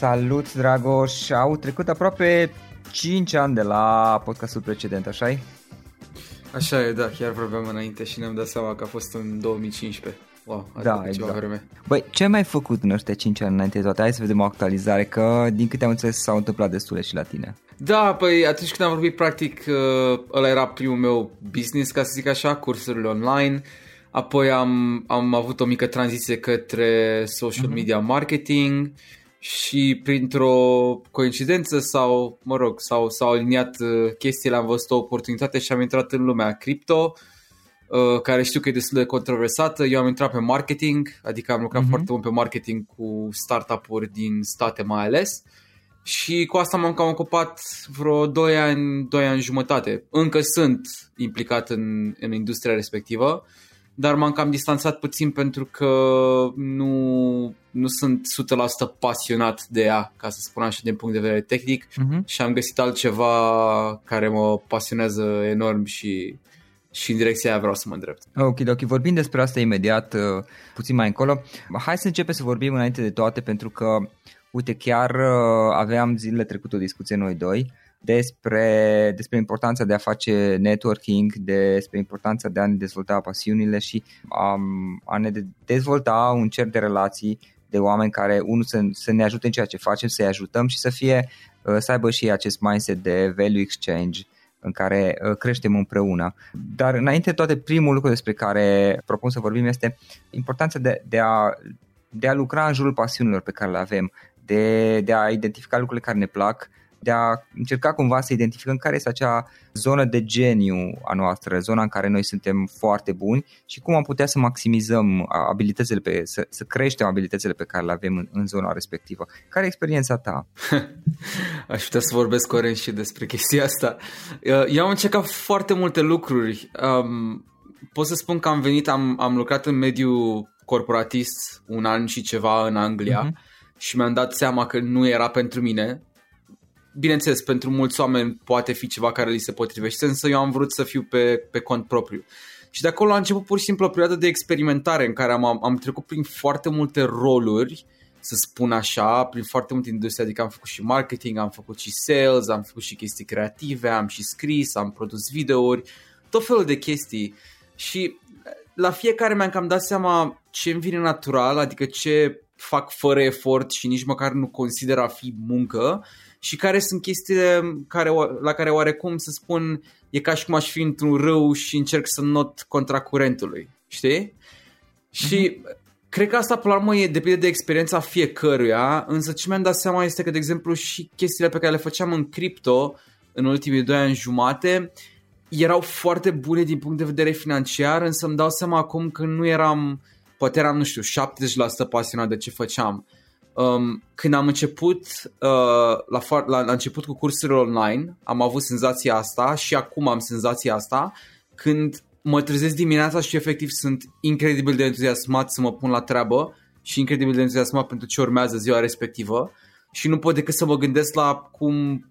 Salut, Dragoș! Au trecut aproape 5 ani de la podcastul precedent, așa -i? Așa e, da, chiar vorbeam înainte și ne-am dat seama că a fost în 2015. Wow, da, exact. vreme. Băi, ce ai mai făcut în ăștia 5 ani înainte de toate? Hai să vedem o actualizare, că din câte am înțeles s-au întâmplat destule și la tine. Da, păi atunci când am vorbit, practic, uh, ăla era primul meu business, ca să zic așa, cursurile online. Apoi am, am avut o mică tranziție către social uh-huh. media marketing și printr-o coincidență sau, mă rog, sau, s-au aliniat uh, chestiile, am văzut o oportunitate și am intrat în lumea cripto, uh, care știu că e destul de controversată. Eu am intrat pe marketing, adică am lucrat uh-huh. foarte mult pe marketing cu startup-uri din state mai ales și cu asta m-am cam ocupat vreo 2 ani, 2 ani jumătate. Încă sunt implicat în, în industria respectivă, dar m-am cam distanțat puțin pentru că nu, nu sunt 100% pasionat de ea, ca să spun așa, din punct de vedere tehnic uh-huh. și am găsit altceva care mă pasionează enorm și și în direcția aia vreau să mă îndrept. Ok, ok, vorbim despre asta imediat, uh, puțin mai încolo. Hai să începem să vorbim înainte de toate, pentru că, uite, chiar uh, aveam zilele trecute o discuție noi doi despre, despre importanța de a face networking, despre importanța de a ne dezvolta pasiunile și a, a ne dezvolta un cer de relații de oameni care, unul, să, să ne ajute în ceea ce facem, să-i ajutăm și să fie, uh, să aibă și acest mindset de value exchange în care uh, creștem împreună. Dar înainte de toate, primul lucru despre care propun să vorbim este importanța de, de, a, de a lucra în jurul pasiunilor pe care le avem, de, de a identifica lucrurile care ne plac, de a încerca cumva să identificăm care este acea zonă de geniu a noastră, zona în care noi suntem foarte buni și cum am putea să maximizăm abilitățile, pe, să, să creștem abilitățile pe care le avem în, în zona respectivă. Care e experiența ta? Aș putea să vorbesc cu Oren și despre chestia asta. Eu am încercat foarte multe lucruri. Um, pot să spun că am venit, am, am lucrat în mediul corporatist un an și ceva în Anglia uh-huh. și mi-am dat seama că nu era pentru mine bineînțeles, pentru mulți oameni poate fi ceva care li se potrivește, însă eu am vrut să fiu pe, pe cont propriu. Și de acolo a început pur și simplu o perioadă de experimentare în care am, am trecut prin foarte multe roluri, să spun așa, prin foarte multe industrie, adică am făcut și marketing, am făcut și sales, am făcut și chestii creative, am și scris, am produs videouri, tot felul de chestii. Și la fiecare mi-am cam dat seama ce îmi vine natural, adică ce fac fără efort și nici măcar nu consider a fi muncă și care sunt chestiile care, la care oarecum să spun e ca și cum aș fi într-un râu și încerc să not contra curentului, știi? Uh-huh. Și mhm. cred că asta până la urmă e depinde de experiența fiecăruia, însă ce mi-am dat seama este că, de exemplu, și chestiile pe care le făceam în cripto în ultimii doi ani jumate erau foarte bune din punct de vedere financiar, însă îmi dau seama acum că nu eram, poate eram, nu știu, 70% pasionat de ce făceam. Um, când am început, uh, la, la, la început cu cursurile online, am avut senzația asta și acum am senzația asta când mă trezesc dimineața și efectiv sunt incredibil de entuziasmat să mă pun la treabă și incredibil de entuziasmat pentru ce urmează ziua respectivă și nu pot decât să mă gândesc la cum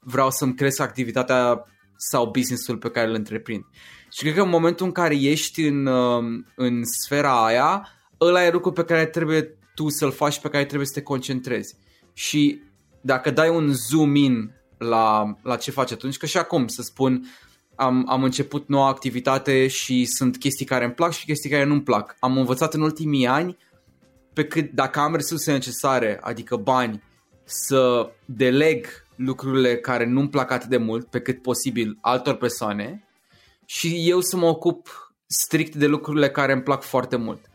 vreau să-mi cresc activitatea sau businessul pe care îl întreprind. Și cred că în momentul în care ești în, um, în sfera aia, ăla e lucru pe care trebuie tu să-l faci, pe care trebuie să te concentrezi. Și dacă dai un zoom in la, la ce faci atunci, că și acum să spun, am, am început noua activitate și sunt chestii care îmi plac și chestii care nu-mi plac. Am învățat în ultimii ani pe cât dacă am resurse necesare, adică bani, să deleg lucrurile care nu-mi plac atât de mult pe cât posibil altor persoane și eu să mă ocup strict de lucrurile care îmi plac foarte mult.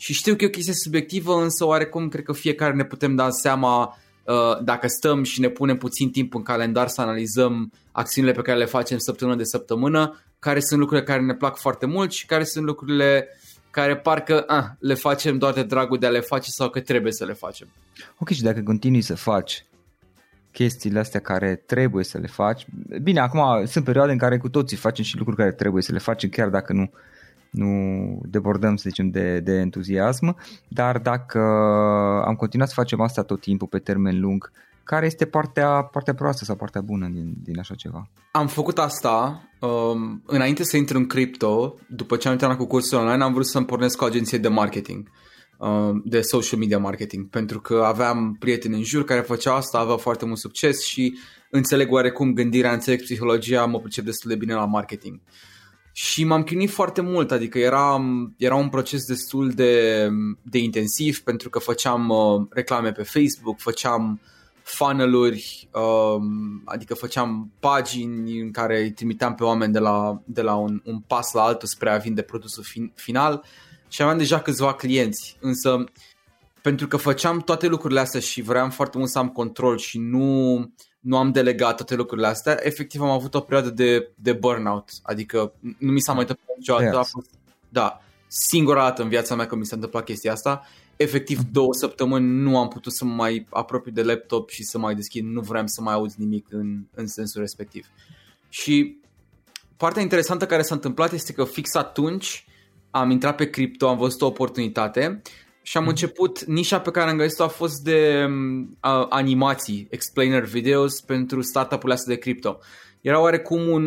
Și știu că e o chestie subiectivă, însă oarecum cred că fiecare ne putem da seama uh, dacă stăm și ne punem puțin timp în calendar să analizăm acțiunile pe care le facem săptămână de săptămână, care sunt lucrurile care ne plac foarte mult și care sunt lucrurile care parcă ah, le facem doar de dragul de a le face sau că trebuie să le facem. Ok, și dacă continui să faci chestiile astea care trebuie să le faci, bine, acum sunt perioade în care cu toții facem și lucruri care trebuie să le facem, chiar dacă nu nu debordăm, să zicem, de, de entuziasm, dar dacă am continuat să facem asta tot timpul pe termen lung, care este partea, partea proastă sau partea bună din, din așa ceva? Am făcut asta um, înainte să intru în cripto, după ce am intrat cu cursul online, am vrut să-mi pornesc o agenție de marketing um, de social media marketing, pentru că aveam prieteni în jur care făceau asta, aveau foarte mult succes și înțeleg oarecum gândirea, înțeleg psihologia, mă pricep destul de bine la marketing. Și m-am chinuit foarte mult, adică era, era un proces destul de, de intensiv pentru că făceam uh, reclame pe Facebook, făceam funnel-uri, uh, adică făceam pagini în care îi trimiteam pe oameni de la, de la un, un pas la altul spre a vinde produsul fin, final. Și aveam deja câțiva clienți, însă pentru că făceam toate lucrurile astea și vreau foarte mult să am control și nu, nu am delegat toate lucrurile astea, efectiv am avut o perioadă de, de burnout, adică nu mi s-a mai întâmplat niciodată, a fost, da, singura dată în viața mea că mi s-a întâmplat chestia asta, efectiv mhm. două săptămâni nu am putut să mă mai apropiu de laptop și să mai deschid, nu vreau să mai aud nimic în, în sensul respectiv. Și partea interesantă care s-a întâmplat este că fix atunci am intrat pe cripto, am văzut o oportunitate și am mhm. început, nișa pe care am găsit-o a fost de uh, animații, explainer videos pentru startup-urile astea de cripto. Era oarecum un,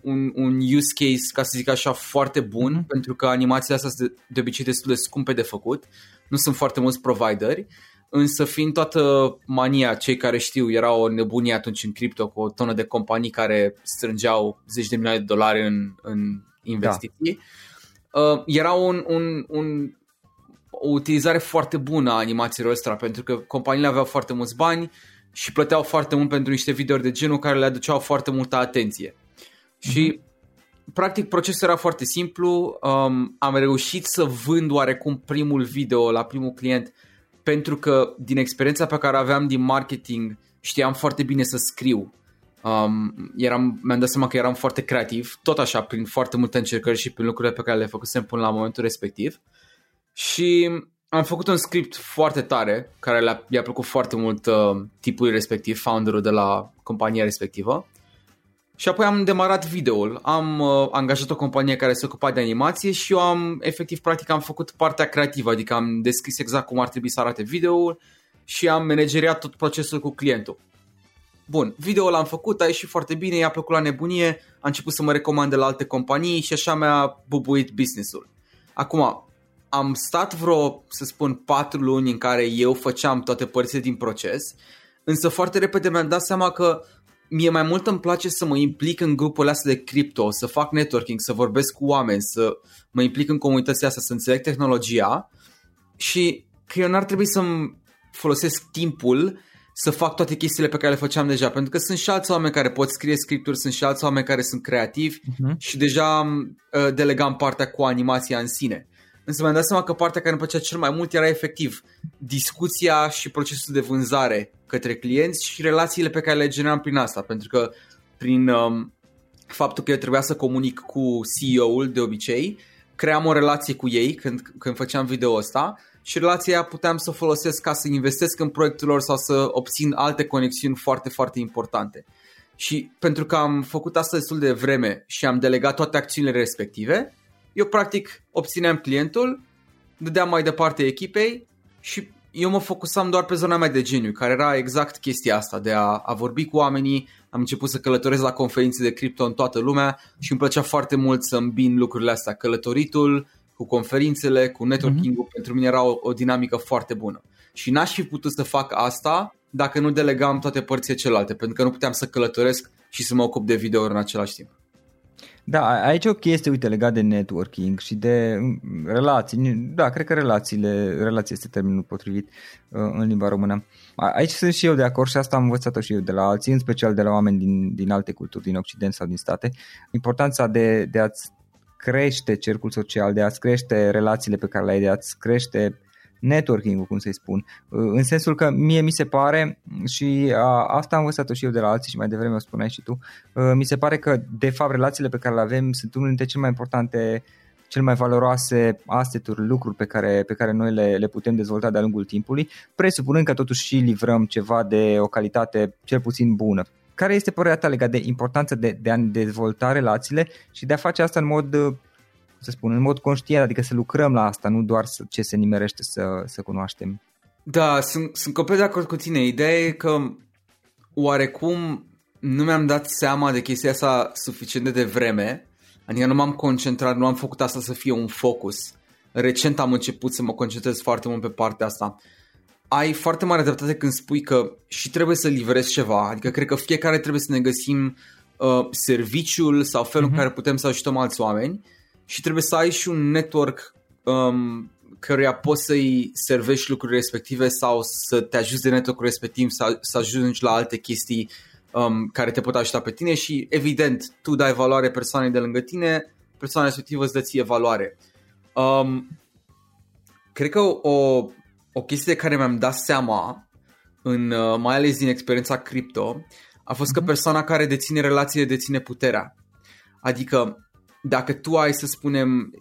un, un use case, ca să zic așa, foarte bun, mm-hmm. pentru că animațiile astea sunt de, de obicei destul de scumpe de făcut, nu sunt foarte mulți provideri, însă fiind toată mania, cei care știu, era o nebunie atunci în cripto cu o tonă de companii care strângeau zeci de milioane de dolari în, în investiții, da. uh, era un, un, un o utilizare foarte bună a animațiilor ăstora pentru că companiile aveau foarte mulți bani și plăteau foarte mult pentru niște videouri de genul care le aduceau foarte multă atenție. Uh-huh. Și practic procesul era foarte simplu, um, am reușit să vând oarecum primul video la primul client pentru că din experiența pe care aveam din marketing știam foarte bine să scriu. Um, eram, mi-am dat seama că eram foarte creativ, tot așa, prin foarte multe încercări și prin lucrurile pe care le făcusem până la momentul respectiv. Și am făcut un script foarte tare, care le-a, i-a plăcut foarte mult uh, tipului respectiv, founderul de la compania respectivă. Și apoi am demarat videoul. Am uh, angajat o companie care se ocupa de animație și eu am, efectiv, practic am făcut partea creativă, adică am descris exact cum ar trebui să arate videoul și am manageriat tot procesul cu clientul. Bun, videoul l-am făcut, a ieșit foarte bine, i-a plăcut la nebunie, a început să mă recomande la alte companii și așa mi-a bubuit businessul. Acum, am stat vreo, să spun, patru luni în care eu făceam toate părțile din proces, însă foarte repede mi-am dat seama că mie mai mult îmi place să mă implic în grupul astea de cripto, să fac networking, să vorbesc cu oameni, să mă implic în comunitățile astea, să înțeleg tehnologia și că eu n-ar trebui să-mi folosesc timpul să fac toate chestiile pe care le făceam deja, pentru că sunt și alți oameni care pot scrie scripturi, sunt și alți oameni care sunt creativi uh-huh. și deja uh, delegam partea cu animația în sine. Însă mi-am dat seama că partea care îmi plăcea cel mai mult era efectiv discuția și procesul de vânzare către clienți și relațiile pe care le generam prin asta, pentru că prin um, faptul că eu trebuia să comunic cu CEO-ul de obicei, cream o relație cu ei când, când făceam video ăsta și relația aia puteam să o folosesc ca să investesc în proiectul lor sau să obțin alte conexiuni foarte, foarte importante. Și pentru că am făcut asta destul de vreme și am delegat toate acțiunile respective, eu practic obțineam clientul, dădeam mai departe echipei și eu mă focusam doar pe zona mea de geniu, care era exact chestia asta, de a, a vorbi cu oamenii, am început să călătoresc la conferințe de cripto în toată lumea și îmi plăcea foarte mult să îmbin lucrurile astea, călătoritul cu conferințele, cu networking-ul, mm-hmm. pentru mine era o, o dinamică foarte bună. Și n-aș fi putut să fac asta dacă nu delegam toate părțile celelalte, pentru că nu puteam să călătoresc și să mă ocup de video în același timp. Da, aici o chestie, uite, legat de networking și de mm, relații. Da, cred că relațiile, relații este termenul potrivit uh, în limba română. Aici sunt și eu de acord și asta am învățat-o și eu de la alții, în special de la oameni din, din alte culturi, din Occident sau din state. Importanța de, de a-ți crește cercul social, de a-ți crește relațiile pe care le ai, de a-ți crește networking-ul, cum să-i spun, uh, în sensul că mie mi se pare și a, asta am învățat-o și eu de la alții și mai devreme o spuneai și tu, uh, mi se pare că de fapt relațiile pe care le avem sunt unul dintre cele mai importante cele mai valoroase asseturi, lucruri pe care, pe care noi le, le putem dezvolta de-a lungul timpului, presupunând că totuși și livrăm ceva de o calitate cel puțin bună. Care este părerea ta legat de importanța de, de a dezvolta relațiile și de a face asta în mod uh, să spun, în mod conștient, adică să lucrăm la asta, nu doar să, ce se nimerește să, să cunoaștem. Da, sunt, sunt complet de acord cu tine. Ideea e că oarecum nu mi-am dat seama de chestia asta suficient de devreme, adică nu m-am concentrat, nu am făcut asta să fie un focus. Recent am început să mă concentrez foarte mult pe partea asta. Ai foarte mare dreptate când spui că și trebuie să livrezi ceva, adică cred că fiecare trebuie să ne găsim uh, serviciul sau felul uh-huh. în care putem să ajutăm alți oameni și trebuie să ai și un network um, căruia poți să-i servești lucruri respective sau să te ajuți de network respectiv sau să ajungi la alte chestii um, care te pot ajuta pe tine și evident tu dai valoare persoanei de lângă tine, persoana respectivă îți dă ție valoare. Um, cred că o, o chestie de care mi-am dat seama, în, uh, mai ales din experiența cripto, a fost că mhm. persoana care deține relațiile deține puterea. Adică dacă tu ai, să spunem,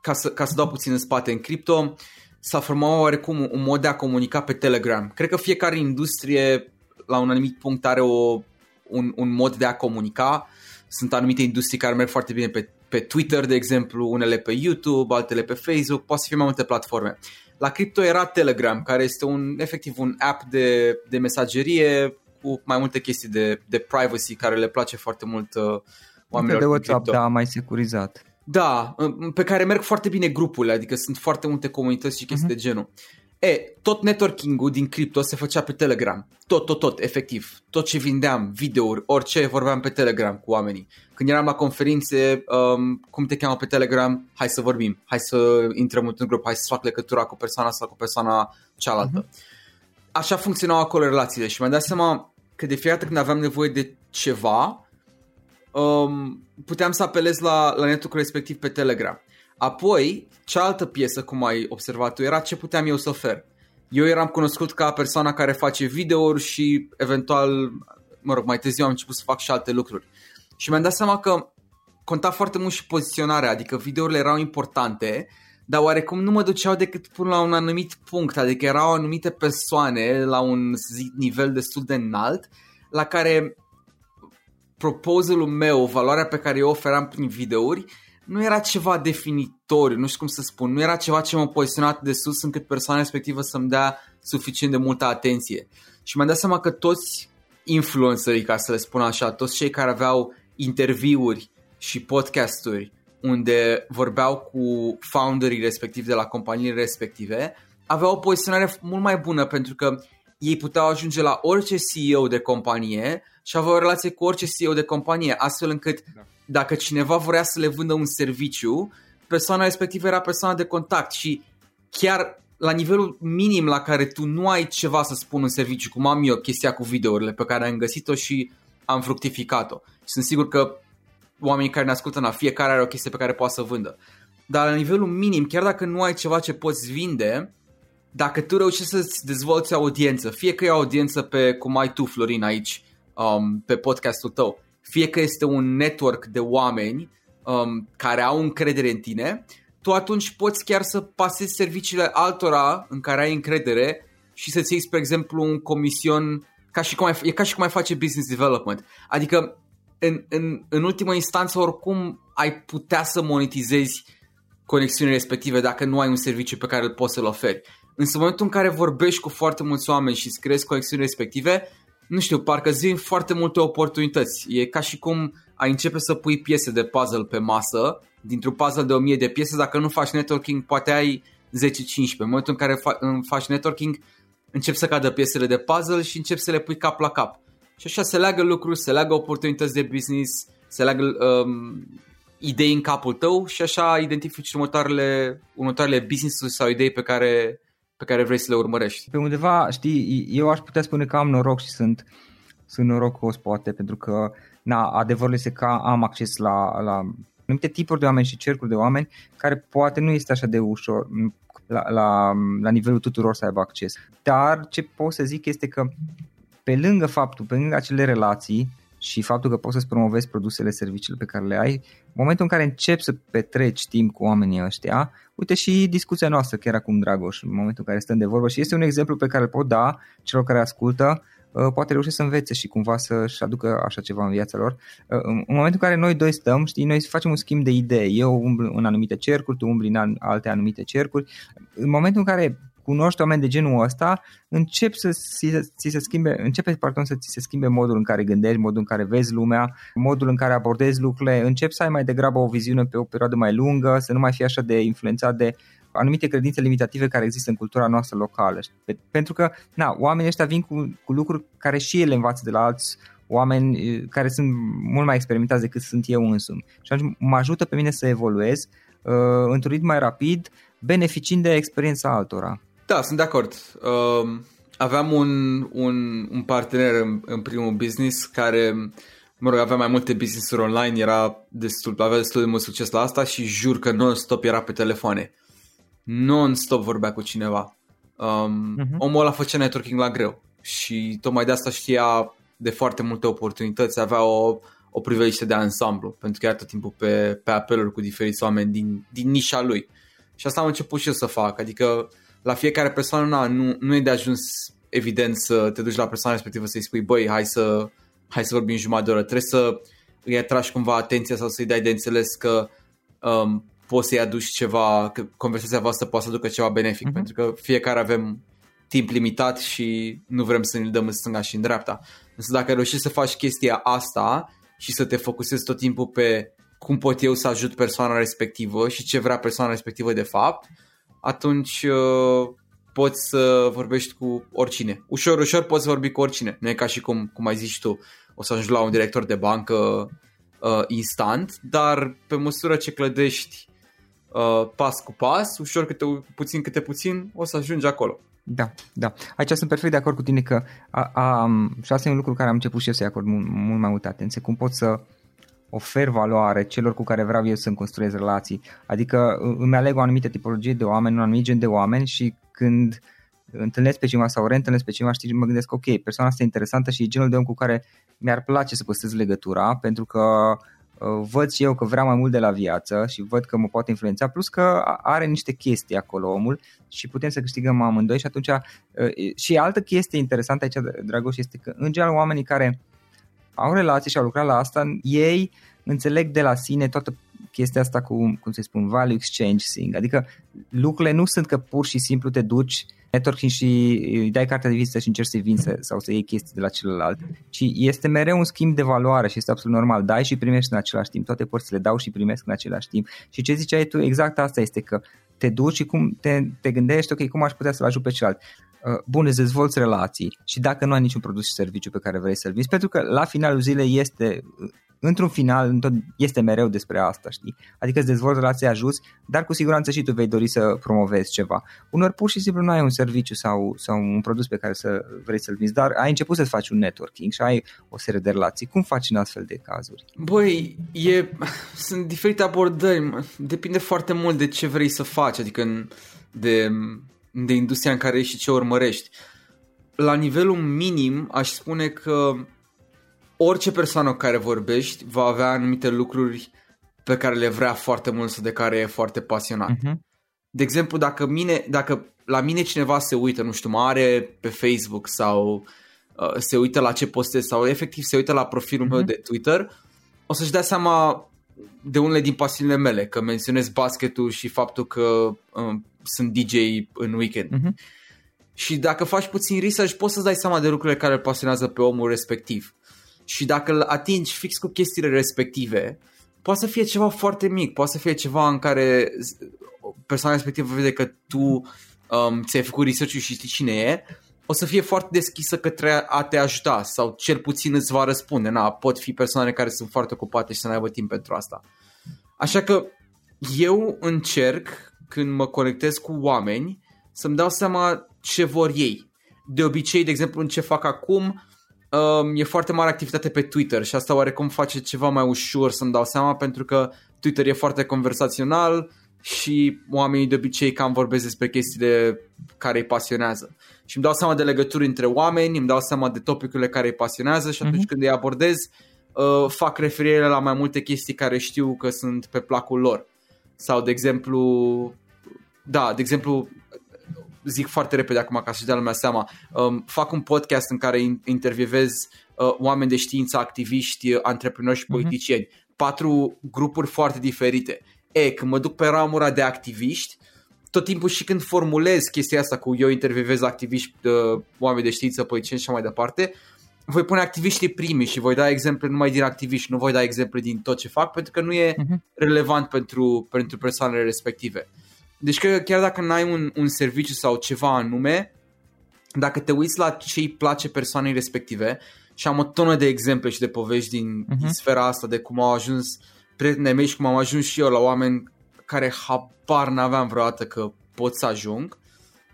ca să, ca să dau puțin în spate, în cripto, s-a format oarecum un mod de a comunica pe Telegram. Cred că fiecare industrie la un anumit punct are o, un, un mod de a comunica. Sunt anumite industrii care merg foarte bine pe, pe Twitter, de exemplu, unele pe YouTube, altele pe Facebook, poate să fie mai multe platforme. La cripto era Telegram, care este un efectiv un app de, de mesagerie cu mai multe chestii de, de privacy care le place foarte mult uh, oamenilor de WhatsApp, da, mai securizat. Da, pe care merg foarte bine grupurile, adică sunt foarte multe comunități și chestii uh-huh. de genul. E, tot networking-ul din cripto se făcea pe Telegram. Tot, tot, tot, efectiv. Tot ce vindeam, videouri, orice, vorbeam pe Telegram cu oamenii. Când eram la conferințe, um, cum te cheamă pe Telegram? Hai să vorbim, hai să intrăm într-un grup, hai să fac legătura cu persoana asta, cu persoana cealaltă. Uh-huh. Așa funcționau acolo relațiile și mi-am dat seama că de fiecare dată când aveam nevoie de ceva, um, puteam să apelez la, la netul respectiv pe Telegram. Apoi, cealaltă piesă, cum ai observat tu, era ce puteam eu să ofer. Eu eram cunoscut ca persoana care face videouri și eventual, mă rog, mai târziu am început să fac și alte lucruri. Și mi-am dat seama că conta foarte mult și poziționarea, adică videourile erau importante, dar oarecum nu mă duceau decât până la un anumit punct, adică erau anumite persoane la un zi, nivel destul de înalt la care proposalul meu, valoarea pe care eu oferam prin videouri, nu era ceva definitoriu, nu știu cum să spun, nu era ceva ce m-a poziționat de sus încât persoana respectivă să-mi dea suficient de multă atenție. Și mi-am dat seama că toți influencerii, ca să le spun așa, toți cei care aveau interviuri și podcasturi unde vorbeau cu founderii respectivi de la companiile respective, aveau o poziționare mult mai bună pentru că ei puteau ajunge la orice CEO de companie și aveau o relație cu orice CEO de companie, astfel încât da. dacă cineva vrea să le vândă un serviciu, persoana respectivă era persoana de contact și chiar la nivelul minim la care tu nu ai ceva să spun în serviciu, cum am eu chestia cu videourile pe care am găsit-o și am fructificat-o. Sunt sigur că oamenii care ne ascultă, na, fiecare are o chestie pe care poate să vândă. Dar la nivelul minim, chiar dacă nu ai ceva ce poți vinde, dacă tu reușești să-ți dezvolți audiență, fie că e o audiență pe cum ai tu, Florin, aici, um, pe podcastul tău, fie că este un network de oameni um, care au încredere în tine, tu atunci poți chiar să pasezi serviciile altora în care ai încredere și să-ți iei, spre exemplu, un comision ca și cum ai, e ca și cum ai face business development. Adică, în, în, în ultimă instanță, oricum ai putea să monetizezi conexiunile respective dacă nu ai un serviciu pe care îl poți să-l oferi. Însă în momentul în care vorbești cu foarte mulți oameni și îți creezi conexiuni respective, nu știu, parcă îți vin foarte multe oportunități. E ca și cum ai începe să pui piese de puzzle pe masă, dintr-un puzzle de 1000 de piese, dacă nu faci networking, poate ai 10-15. În momentul în care fa- faci networking, încep să cadă piesele de puzzle și încep să le pui cap la cap. Și așa se leagă lucruri, se leagă oportunități de business, se leagă um, idei în capul tău și așa identifici următoarele, următoarele business-uri sau idei pe care, pe care vrei să le urmărești. Pe undeva, știi, eu aș putea spune că am noroc și sunt, sunt norocos poate, pentru că na, adevărul este că am acces la, la anumite tipuri de oameni și cercuri de oameni care poate nu este așa de ușor la, la, la nivelul tuturor să aibă acces. Dar ce pot să zic este că pe lângă faptul, pe lângă acele relații și faptul că poți să-ți promovezi produsele, serviciile pe care le ai, în momentul în care începi să petreci timp cu oamenii ăștia, uite și discuția noastră chiar acum, Dragoș, în momentul în care stăm de vorbă și este un exemplu pe care îl pot da celor care ascultă, uh, poate reușesc să învețe și cumva să-și aducă așa ceva în viața lor. Uh, în momentul în care noi doi stăm, știi, noi facem un schimb de idei. Eu umblu în anumite cercuri, tu umbli în alte anumite cercuri. În momentul în care cunoști oameni de genul ăsta, încep să ți se schimbe, începe pardon, să ți se schimbe modul în care gândești, modul în care vezi lumea, modul în care abordezi lucrurile, încep să ai mai degrabă o viziune pe o perioadă mai lungă, să nu mai fii așa de influențat de anumite credințe limitative care există în cultura noastră locală. Pentru că na, oamenii ăștia vin cu, cu lucruri care și ele învață de la alți oameni care sunt mult mai experimentați decât sunt eu însumi. Și atunci mă ajută pe mine să evoluez uh, într-un ritm mai rapid, beneficiind de experiența altora. Da, sunt de acord. Uh, aveam un, un, un partener în, în primul business care, mă rog, avea mai multe business-uri online, era destul, avea destul de mult succes la asta și jur că non-stop era pe telefoane. Non-stop vorbea cu cineva. Um, uh-huh. Omul ăla făcea networking la greu și tocmai de asta știa de foarte multe oportunități, avea o, o priveliște de ansamblu, pentru că era tot timpul pe, pe apeluri cu diferiți oameni din, din nișa lui. Și asta am început și eu să fac, adică la fiecare persoană na, nu, nu e de ajuns evident să te duci la persoana respectivă să-i spui băi, hai să, hai să vorbim jumătate de oră. Trebuie să îi atragi cumva atenția sau să-i dai de înțeles că um, poți să-i aduci ceva, că conversația voastră poate să aducă ceva benefic, uh-huh. pentru că fiecare avem timp limitat și nu vrem să ne dăm în stânga și în dreapta. Însă dacă reușești să faci chestia asta și să te focusezi tot timpul pe cum pot eu să ajut persoana respectivă și ce vrea persoana respectivă de fapt, atunci uh, poți să vorbești cu oricine. Ușor, ușor poți vorbi cu oricine. Nu e ca și cum, cum ai zis tu, o să ajungi la un director de bancă uh, instant, dar pe măsură ce clădești uh, pas cu pas, ușor câte puțin câte puțin, o să ajungi acolo. Da, da. Aici sunt perfect de acord cu tine că a, a, și asta e un lucru care am început și eu să-i acord mult, mult mai multă atenție. Cum pot să ofer valoare celor cu care vreau eu să-mi construiesc relații. Adică îmi aleg o anumită tipologie de oameni, un anumit gen de oameni și când întâlnesc pe cineva sau reîntâlnesc pe cineva, știi, mă gândesc, ok, persoana asta e interesantă și e genul de om cu care mi-ar place să păstrez legătura, pentru că uh, văd și eu că vreau mai mult de la viață și văd că mă poate influența, plus că are niște chestii acolo omul și putem să câștigăm amândoi și atunci uh, și altă chestie interesantă aici, Dragoș, este că în general oamenii care au relații și au lucrat la asta, ei înțeleg de la sine toată chestia asta cu, cum să spun, value exchange thing. Adică lucrurile nu sunt că pur și simplu te duci networking și îi dai cartea de vizită și încerci să-i vinzi sau să iei chestii de la celălalt, ci este mereu un schimb de valoare și este absolut normal. Dai și primești în același timp, toate părțile dau și primesc în același timp. Și ce ziceai tu, exact asta este că te duci și cum te, te gândești, ok, cum aș putea să-l ajut pe celălalt. Uh, bun, îți dezvolți relații și dacă nu ai niciun produs și serviciu pe care vrei să-l vinzi, pentru că la finalul zilei este, uh, într-un final, este mereu despre asta, știi? Adică îți dezvolți relații, ajuți, dar cu siguranță și tu vei dori să promovezi ceva. Unor pur și simplu nu ai un serviciu sau, sau un produs pe care să vrei să-l vinzi, dar ai început să-ți faci un networking și ai o serie de relații. Cum faci în astfel de cazuri? Băi, e, sunt diferite abordări, depinde foarte mult de ce vrei să faci, adică de de industria în care ești și ce urmărești. La nivelul minim aș spune că orice persoană cu care vorbești va avea anumite lucruri pe care le vrea foarte mult sau de care e foarte pasionat. Uh-huh. De exemplu, dacă, mine, dacă la mine cineva se uită, nu știu, mă are pe Facebook sau uh, se uită la ce postez sau efectiv se uită la profilul uh-huh. meu de Twitter, o să-și dea seama de unele din pasiunile mele, că menționez basketul și faptul că uh, sunt DJ în weekend. Uh-huh. Și dacă faci puțin research, poți să-ți dai seama de lucrurile care îl pasionează pe omul respectiv. Și dacă îl atingi fix cu chestiile respective, poate să fie ceva foarte mic, poate să fie ceva în care persoana respectivă vede că tu um, ți-ai făcut research și știi cine e, o să fie foarte deschisă către a te ajuta sau cel puțin îți va răspunde. Na, pot fi persoane care sunt foarte ocupate și să nu aibă timp pentru asta. Așa că eu încerc când mă conectez cu oameni să-mi dau seama ce vor ei. De obicei, de exemplu, în ce fac acum, um, e foarte mare activitate pe Twitter și asta oarecum face ceva mai ușor să-mi dau seama pentru că Twitter e foarte conversațional și oamenii de obicei cam vorbesc despre chestiile care îi pasionează. Și îmi dau seama de legături între oameni, îmi dau seama de topicurile care îi pasionează și atunci uh-huh. când îi abordez, uh, fac referire la mai multe chestii care știu că sunt pe placul lor. Sau, de exemplu, da, de exemplu, zic foarte repede acum ca să-și dea lumea seama, um, fac un podcast în care intervievez uh, oameni de știință, activiști, antreprenori și mhm. politicieni. Uh-huh. Patru grupuri foarte diferite. E, când mă duc pe ramura de activiști, tot timpul și când formulez chestia asta cu eu intervievez activiști, uh, oameni de știință, politicieni și așa mai departe, voi pune activiștii primii și voi da exemple numai din activiști, nu voi da exemple din tot ce fac, pentru că nu e uh-huh. relevant pentru, pentru persoanele respective. Deci că chiar dacă n-ai un, un serviciu sau ceva anume, dacă te uiți la ce îi place persoanei respective, și am o tonă de exemple și de povești din, uh-huh. din sfera asta de cum au ajuns prietenii mei și cum am ajuns și eu la oameni care habar n-aveam vreodată că pot să ajung,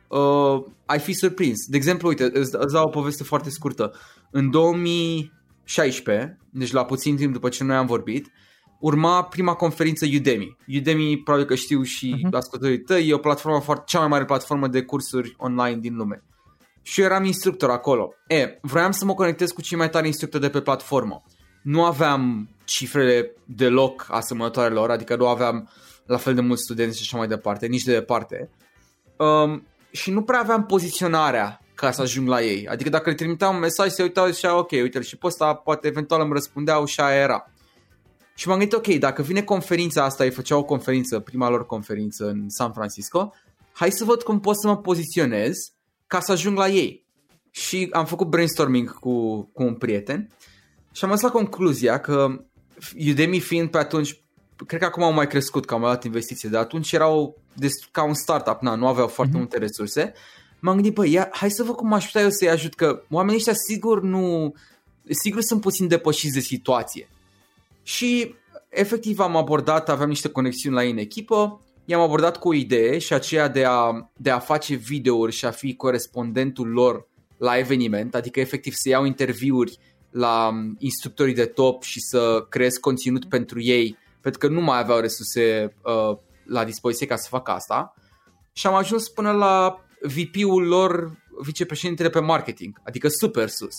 uh, ai fi surprins. De exemplu, uite, îți, îți dau o poveste foarte scurtă. În 2016, deci la puțin timp după ce noi am vorbit, urma prima conferință Udemy. Udemy, probabil că știu și uh-huh. ascultătorii tăi, e o platformă foarte, cea mai mare platformă de cursuri online din lume. Și eu eram instructor acolo. E, vroiam să mă conectez cu cei mai tari instructori de pe platformă. Nu aveam cifrele deloc asemănătoare lor, adică nu aveam la fel de mulți studenți și așa mai departe, nici de departe. Um, și nu prea aveam poziționarea ca să ajung la ei. Adică dacă le trimiteam un mesaj, se uitau și zicea, ok, uite și pe ăsta poate eventual îmi răspundeau și aia era. Și m-am gândit, ok, dacă vine conferința asta, ei făceau o conferință, prima lor conferință în San Francisco, hai să văd cum pot să mă poziționez ca să ajung la ei. Și am făcut brainstorming cu, cu un prieten și am ajuns la concluzia că Udemy fiind pe atunci, cred că acum au mai crescut, că am dat investiții, dar atunci erau ca un startup, na, nu aveau foarte mm-hmm. multe resurse. M-am gândit, băi, ia, hai să văd cum aș putea eu să-i ajut, că oamenii ăștia sigur nu, sigur sunt puțin depășiți de situație. Și efectiv am abordat, aveam niște conexiuni la ei în echipă, i-am abordat cu o idee și aceea de a, de a face videouri și a fi corespondentul lor la eveniment, adică efectiv să iau interviuri la instructorii de top și să creez conținut pentru ei, pentru că nu mai aveau resurse uh, la dispoziție ca să facă asta. Și am ajuns până la VP-ul lor, vicepreședintele pe marketing, adică super sus.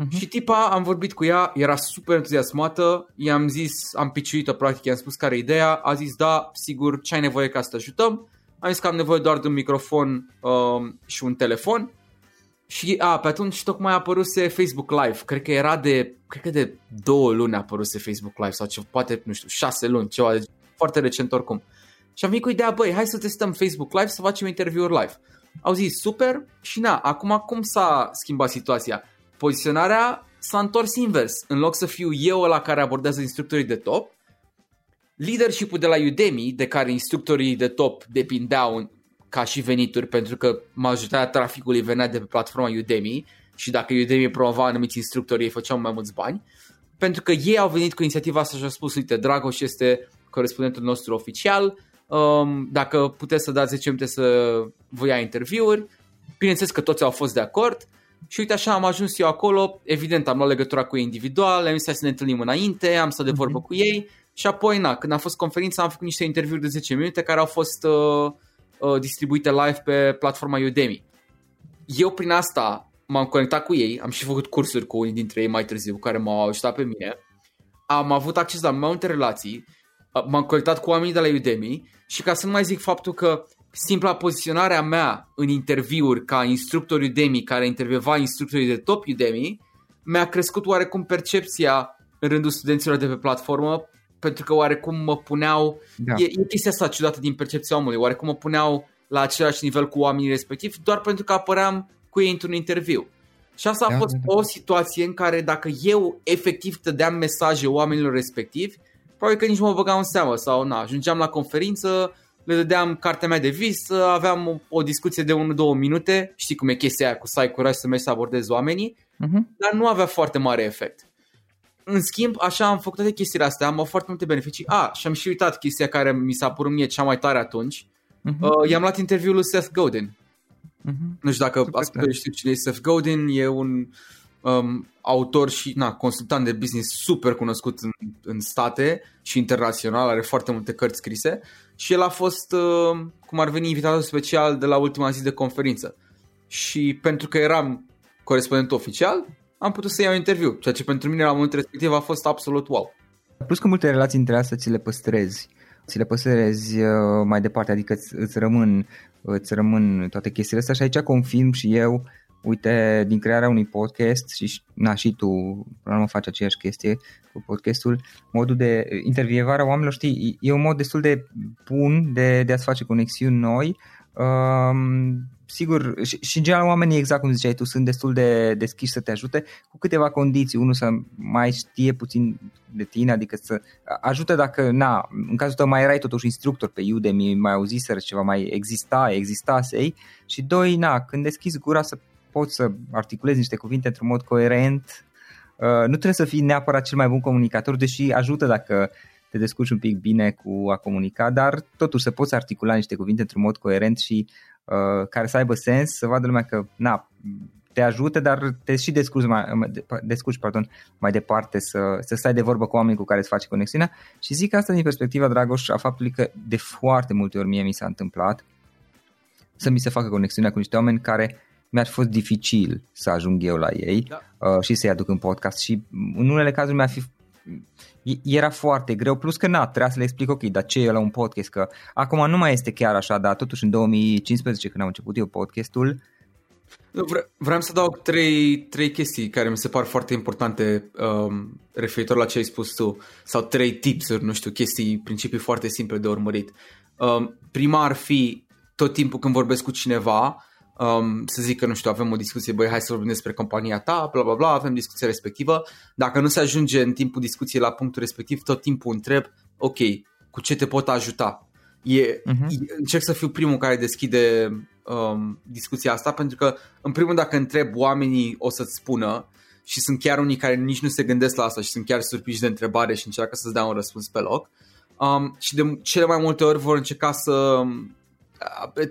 Uh-huh. Și tipa, am vorbit cu ea, era super entuziasmată, i-am zis, am piciuit-o practic, i-am spus care e ideea, a zis da, sigur, ce ai nevoie ca să te ajutăm. Am zis că am nevoie doar de un microfon uh, și un telefon. Și a, pe atunci tocmai a apăruse Facebook Live, cred că era de, cred că de două luni a apăruse Facebook Live sau ce, poate, nu știu, șase luni, ceva, de, foarte recent oricum. Și am venit cu ideea, băi, hai să testăm Facebook Live, să facem interviuri live. Au zis, super, și na, acum cum s-a schimbat situația? Poziționarea s-a întors invers. În loc să fiu eu la care abordează instructorii de top, leadership-ul de la Udemy, de care instructorii de top depindeau ca și venituri, pentru că majoritatea traficului venea de pe platforma Udemy și dacă Udemy promova anumiți instructori, ei făceau mai mulți bani, pentru că ei au venit cu inițiativa asta și au spus, uite, Dragoș este corespondentul nostru oficial, um, dacă puteți să dați 10 minute să vă ia interviuri, bineînțeles că toți au fost de acord, și uite așa am ajuns eu acolo, evident am luat legătura cu ei individual, am zis să ne întâlnim înainte, am stat de vorbă mm-hmm. cu ei și apoi, na, când a fost conferința, am făcut niște interviuri de 10 minute care au fost uh, uh, distribuite live pe platforma Udemy. Eu prin asta m-am conectat cu ei, am și făcut cursuri cu unii dintre ei mai târziu care m-au ajutat pe mine. Am avut acces la mai multe relații, uh, m-am conectat cu oamenii de la Udemy și ca să nu mai zic faptul că simpla poziționarea mea în interviuri ca instructor Udemy care intervieva instructorii de top Udemy mi-a crescut oarecum percepția în rândul studenților de pe platformă pentru că oarecum mă puneau, da. e, e chestia asta ciudată din percepția omului, oarecum mă puneau la același nivel cu oamenii respectivi doar pentru că apăream cu ei într-un interviu. Și asta a fost o situație în care dacă eu efectiv dădeam mesaje oamenilor respectivi, probabil că nici mă băgam în seamă sau na, ajungeam la conferință, le dădeam cartea mea de vis, aveam o, o discuție de 1-2 minute, știi cum e chestia aia cu să ai curaj să mergi să abordezi oamenii, uh-huh. dar nu avea foarte mare efect. În schimb, așa am făcut toate chestiile astea, am avut foarte multe beneficii. A, și am și uitat chestia care mi s-a părut mie cea mai tare atunci. Uh-huh. Uh, i-am luat interviul lui Seth Godin. Uh-huh. Nu știu dacă ascultă, știu cine e Seth Godin, e un um, autor și na, consultant de business super cunoscut în, în state și internațional, are foarte multe cărți scrise și el a fost, uh, cum ar veni, invitatul special de la ultima zi de conferință. Și pentru că eram corespondent oficial, am putut să iau interviu, ceea ce pentru mine la momentul respectiv a fost absolut wow. Plus că multe relații între astea ți le păstrezi, ți le păstrezi uh, mai departe, adică îți, îți rămân îți rămân toate chestiile astea și aici confirm și eu uite, din crearea unui podcast și, na, și tu, până faci aceeași chestie cu podcastul, modul de intervievare a oamenilor, știi, e un mod destul de bun de, de a-ți face conexiuni noi. Um, sigur, și, și în general oamenii, exact cum ziceai tu, sunt destul de deschiși să te ajute cu câteva condiții. Unul să mai știe puțin de tine, adică să ajute dacă, na, în cazul tău mai erai totuși instructor pe Udemy, mai auziseră ceva, mai exista, existasei și doi, na, când deschizi gura să poți să articulezi niște cuvinte într-un mod coerent. Uh, nu trebuie să fii neapărat cel mai bun comunicator, deși ajută dacă te descurci un pic bine cu a comunica, dar totuși să poți articula niște cuvinte într-un mod coerent și uh, care să aibă sens, să vadă lumea că na, te ajută, dar te și descurci mai, descurci, pardon, mai departe să, să stai de vorbă cu oamenii cu care îți faci conexiunea și zic asta din perspectiva, Dragoș, a faptului că de foarte multe ori mie mi s-a întâmplat să mi se facă conexiunea cu niște oameni care mi-ar fi fost dificil să ajung eu la ei da. uh, și să-i aduc în podcast și în unele cazuri mi-ar fi era foarte greu, plus că na, trebuia să le explic, ok, dar ce e la un podcast, că acum nu mai este chiar așa, dar totuși în 2015 când am început eu podcastul, Vre- vreau să dau trei, trei chestii care mi se par foarte importante um, referitor la ce ai spus tu, sau trei tipsuri, nu știu, chestii, principii foarte simple de urmărit. Um, prima ar fi tot timpul când vorbesc cu cineva, um, să zic că, nu știu, avem o discuție, băi, hai să vorbim despre compania ta, bla bla bla, avem discuția respectivă. Dacă nu se ajunge în timpul discuției la punctul respectiv, tot timpul întreb, ok, cu ce te pot ajuta? E, uh-huh. încerc să fiu primul care deschide um, discuția asta, pentru că, în primul dacă întreb oamenii, o să-ți spună și sunt chiar unii care nici nu se gândesc la asta și sunt chiar surprinși de întrebare și încearcă să-ți dea un răspuns pe loc. Um, și de cele mai multe ori vor încerca să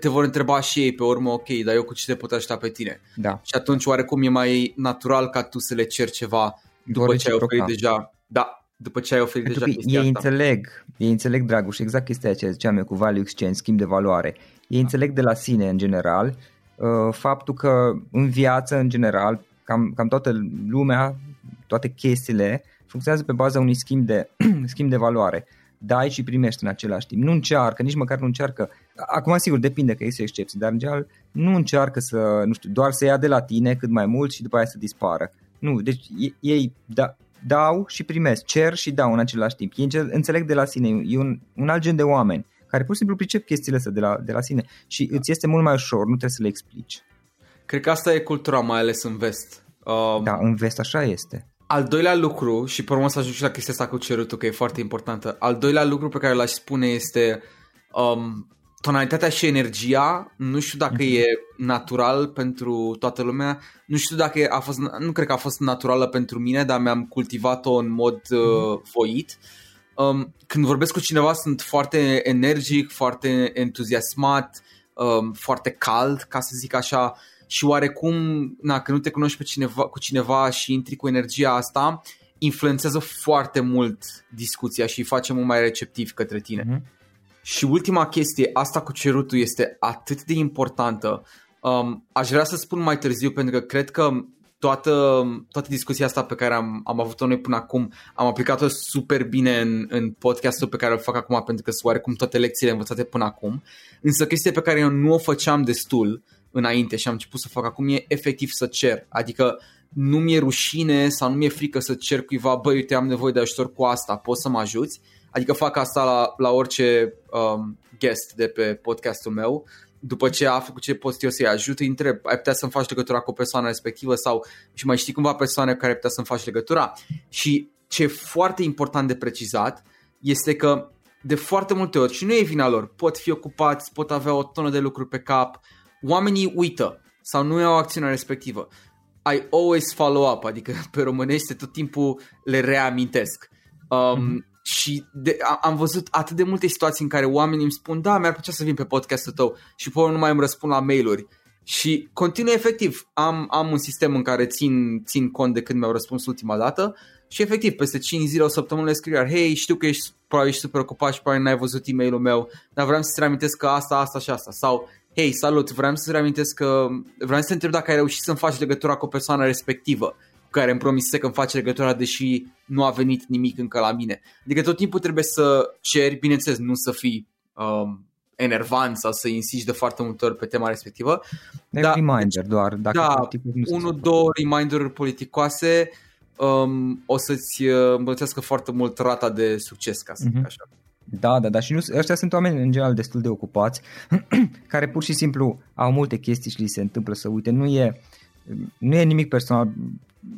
te vor întreba și ei pe urmă, ok, dar eu cu ce te pot ajuta pe tine? Da. Și atunci oarecum e mai natural ca tu să le ceri ceva după ce ai oferit deja. Da, după ce ai oferit Pentru deja ei asta. înțeleg, ei înțeleg, Dragoș, exact chestia aceea ziceam eu cu value exchange, schimb de valoare. Ei da. înțeleg de la sine în general uh, faptul că în viață în general cam, cam toată lumea, toate chestiile funcționează pe baza unui schimb de, schimb de valoare dai și primești în același timp. Nu încearcă, nici măcar nu încearcă. Acum, sigur, depinde că există excepții, dar în general nu încearcă să, nu știu, doar să ia de la tine cât mai mult și după aia să dispară. Nu, deci ei da, dau și primesc, cer și dau în același timp. Ei înțeleg de la sine, e un, un alt gen de oameni care pur și simplu pricep chestiile astea de la, de la sine și îți este mult mai ușor, nu trebuie să le explici. Cred că asta e cultura, mai ales în vest. Um... Da, în vest așa este. Al doilea lucru, și pe urmă să ajung și la chestia asta cu cerutul, că e foarte importantă, al doilea lucru pe care l-aș spune este um, tonalitatea și energia, nu știu dacă mm-hmm. e natural pentru toată lumea, nu știu dacă a fost, nu cred că a fost naturală pentru mine, dar mi-am cultivat-o în mod uh, mhm. voit. Um, când vorbesc cu cineva sunt foarte energic, foarte entuziasmat, um, foarte cald, ca să zic așa, și oarecum, na, când nu te cunoști pe cineva, cu cineva și intri cu energia asta, influențează foarte mult discuția și îi face mult mai receptiv către tine. Mm-hmm. Și ultima chestie, asta cu cerutul este atât de importantă. Um, aș vrea să spun mai târziu pentru că cred că toată, toată discuția asta pe care am, am avut-o noi până acum, am aplicat-o super bine în, în podcastul pe care îl fac acum pentru că sunt oarecum toate lecțiile învățate până acum. Însă chestia pe care eu nu o făceam destul înainte și am început să fac acum e efectiv să cer. Adică nu mi-e rușine sau nu mi-e frică să cer cuiva, băi, uite, am nevoie de ajutor cu asta, poți să mă ajuți? Adică fac asta la, la orice um, guest de pe podcastul meu. după ce a făcut ce pot eu să-i ajut, îi întreb, ai putea să-mi faci legătura cu persoana respectivă sau și mai știi cumva persoane care putea să-mi faci legătura. Și ce e foarte important de precizat este că de foarte multe ori, și nu e vina lor, pot fi ocupați, pot avea o tonă de lucruri pe cap, oamenii uită sau nu iau acțiunea respectivă. I always follow up, adică pe românește tot timpul le reamintesc. Um, mm-hmm. Și de, am văzut atât de multe situații în care oamenii îmi spun da, mi-ar plăcea să vin pe podcastul tău și pe nu mai îmi răspund la mail-uri. Și continuu efectiv, am, am un sistem în care țin, țin cont de când mi-au răspuns ultima dată și efectiv peste 5 zile, o săptămână le scriu iar hei, știu că ești, probabil ești super ocupat și probabil n-ai văzut e-mailul meu, dar vreau să-ți reamintesc că asta, asta și asta. Sau hei, salut, vreau să-ți reamintesc că vreau să te întreb dacă ai reușit să-mi faci legătura cu o persoană respectivă care îmi promise că îmi face legătura deși nu a venit nimic încă la mine. Adică tot timpul trebuie să ceri, bineînțeles, nu să fii um, enervant sau să insisti de foarte multe ori pe tema respectivă. De da, reminder doar. Dacă da, unul, două reminder politicoase um, o să-ți uh, îmbunătățească foarte mult rata de succes, ca să uh-huh. așa. Da, da, da. Și nu, ăștia sunt oameni în general destul de ocupați, care pur și simplu au multe chestii și li se întâmplă să uite. Nu e, nu e nimic personal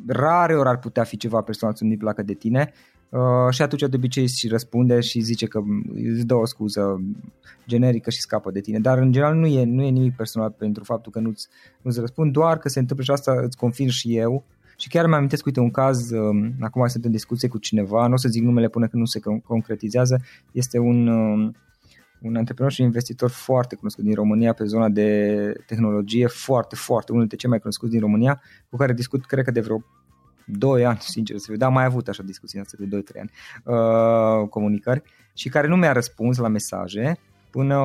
rare ori ar putea fi ceva personal să nu-i placă de tine. Uh, și atunci de obicei și răspunde și zice că îți dă o scuză generică și scapă de tine, dar în general nu e, nu e nimic personal pentru faptul că nu-ți, nu-ți răspund, doar că se întâmplă și asta îți confirm și eu. Și chiar mi amintesc, uite, un caz, uh, acum sunt în discuție cu cineva, nu o să zic numele până când nu se concretizează, este un, uh, un antreprenor și investitor foarte cunoscut din România pe zona de tehnologie, foarte, foarte, unul dintre cei mai cunoscuți din România, cu care discut, cred că de vreo 2 ani, sincer să fiu, dar mai avut așa discuții astea de 2-3 ani, uh, comunicări, și care nu mi-a răspuns la mesaje până,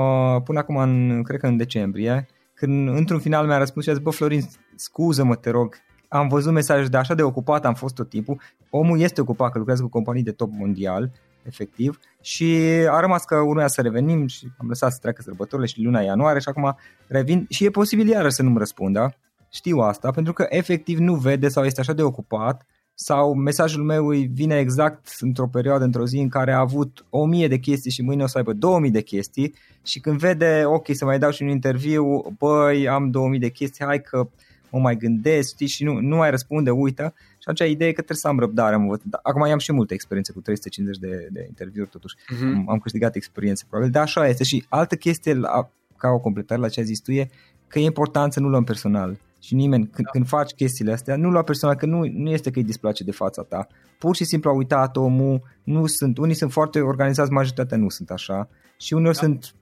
până acum, în, cred că în decembrie, când într-un final mi-a răspuns și a zis, bă Florin, scuză-mă, te rog, am văzut mesaje de așa de ocupat am fost tot timpul, omul este ocupat că lucrează cu companii de top mondial, efectiv, și a rămas că urmea să revenim și am lăsat să treacă sărbătorile și luna ianuarie și acum revin. Și e posibil iară să nu-mi răspundă, știu asta, pentru că efectiv nu vede sau este așa de ocupat sau mesajul meu îi vine exact într-o perioadă, într-o zi în care a avut o mie de chestii și mâine o să aibă 2000 de chestii și când vede, ok, să mai dau și un interviu, băi, am 2000 de chestii, hai că mă mai gândesc, știi, și nu, nu mai răspunde, uită. Și atunci ideea e că trebuie să am răbdare. Am Acum am și multe experiențe cu 350 de, de interviuri, totuși uh-huh. am, am câștigat experiențe, probabil. Dar așa este. Și altă chestie, la, ca o completare la ce ai zis tu, e că e important să nu luăm personal. Și nimeni, când, da. când faci chestiile astea, nu lua personal, că nu, nu este că îi displace de fața ta. Pur și simplu a uitat omul, nu sunt, unii sunt foarte organizați, majoritatea nu sunt așa. Și uneori da. sunt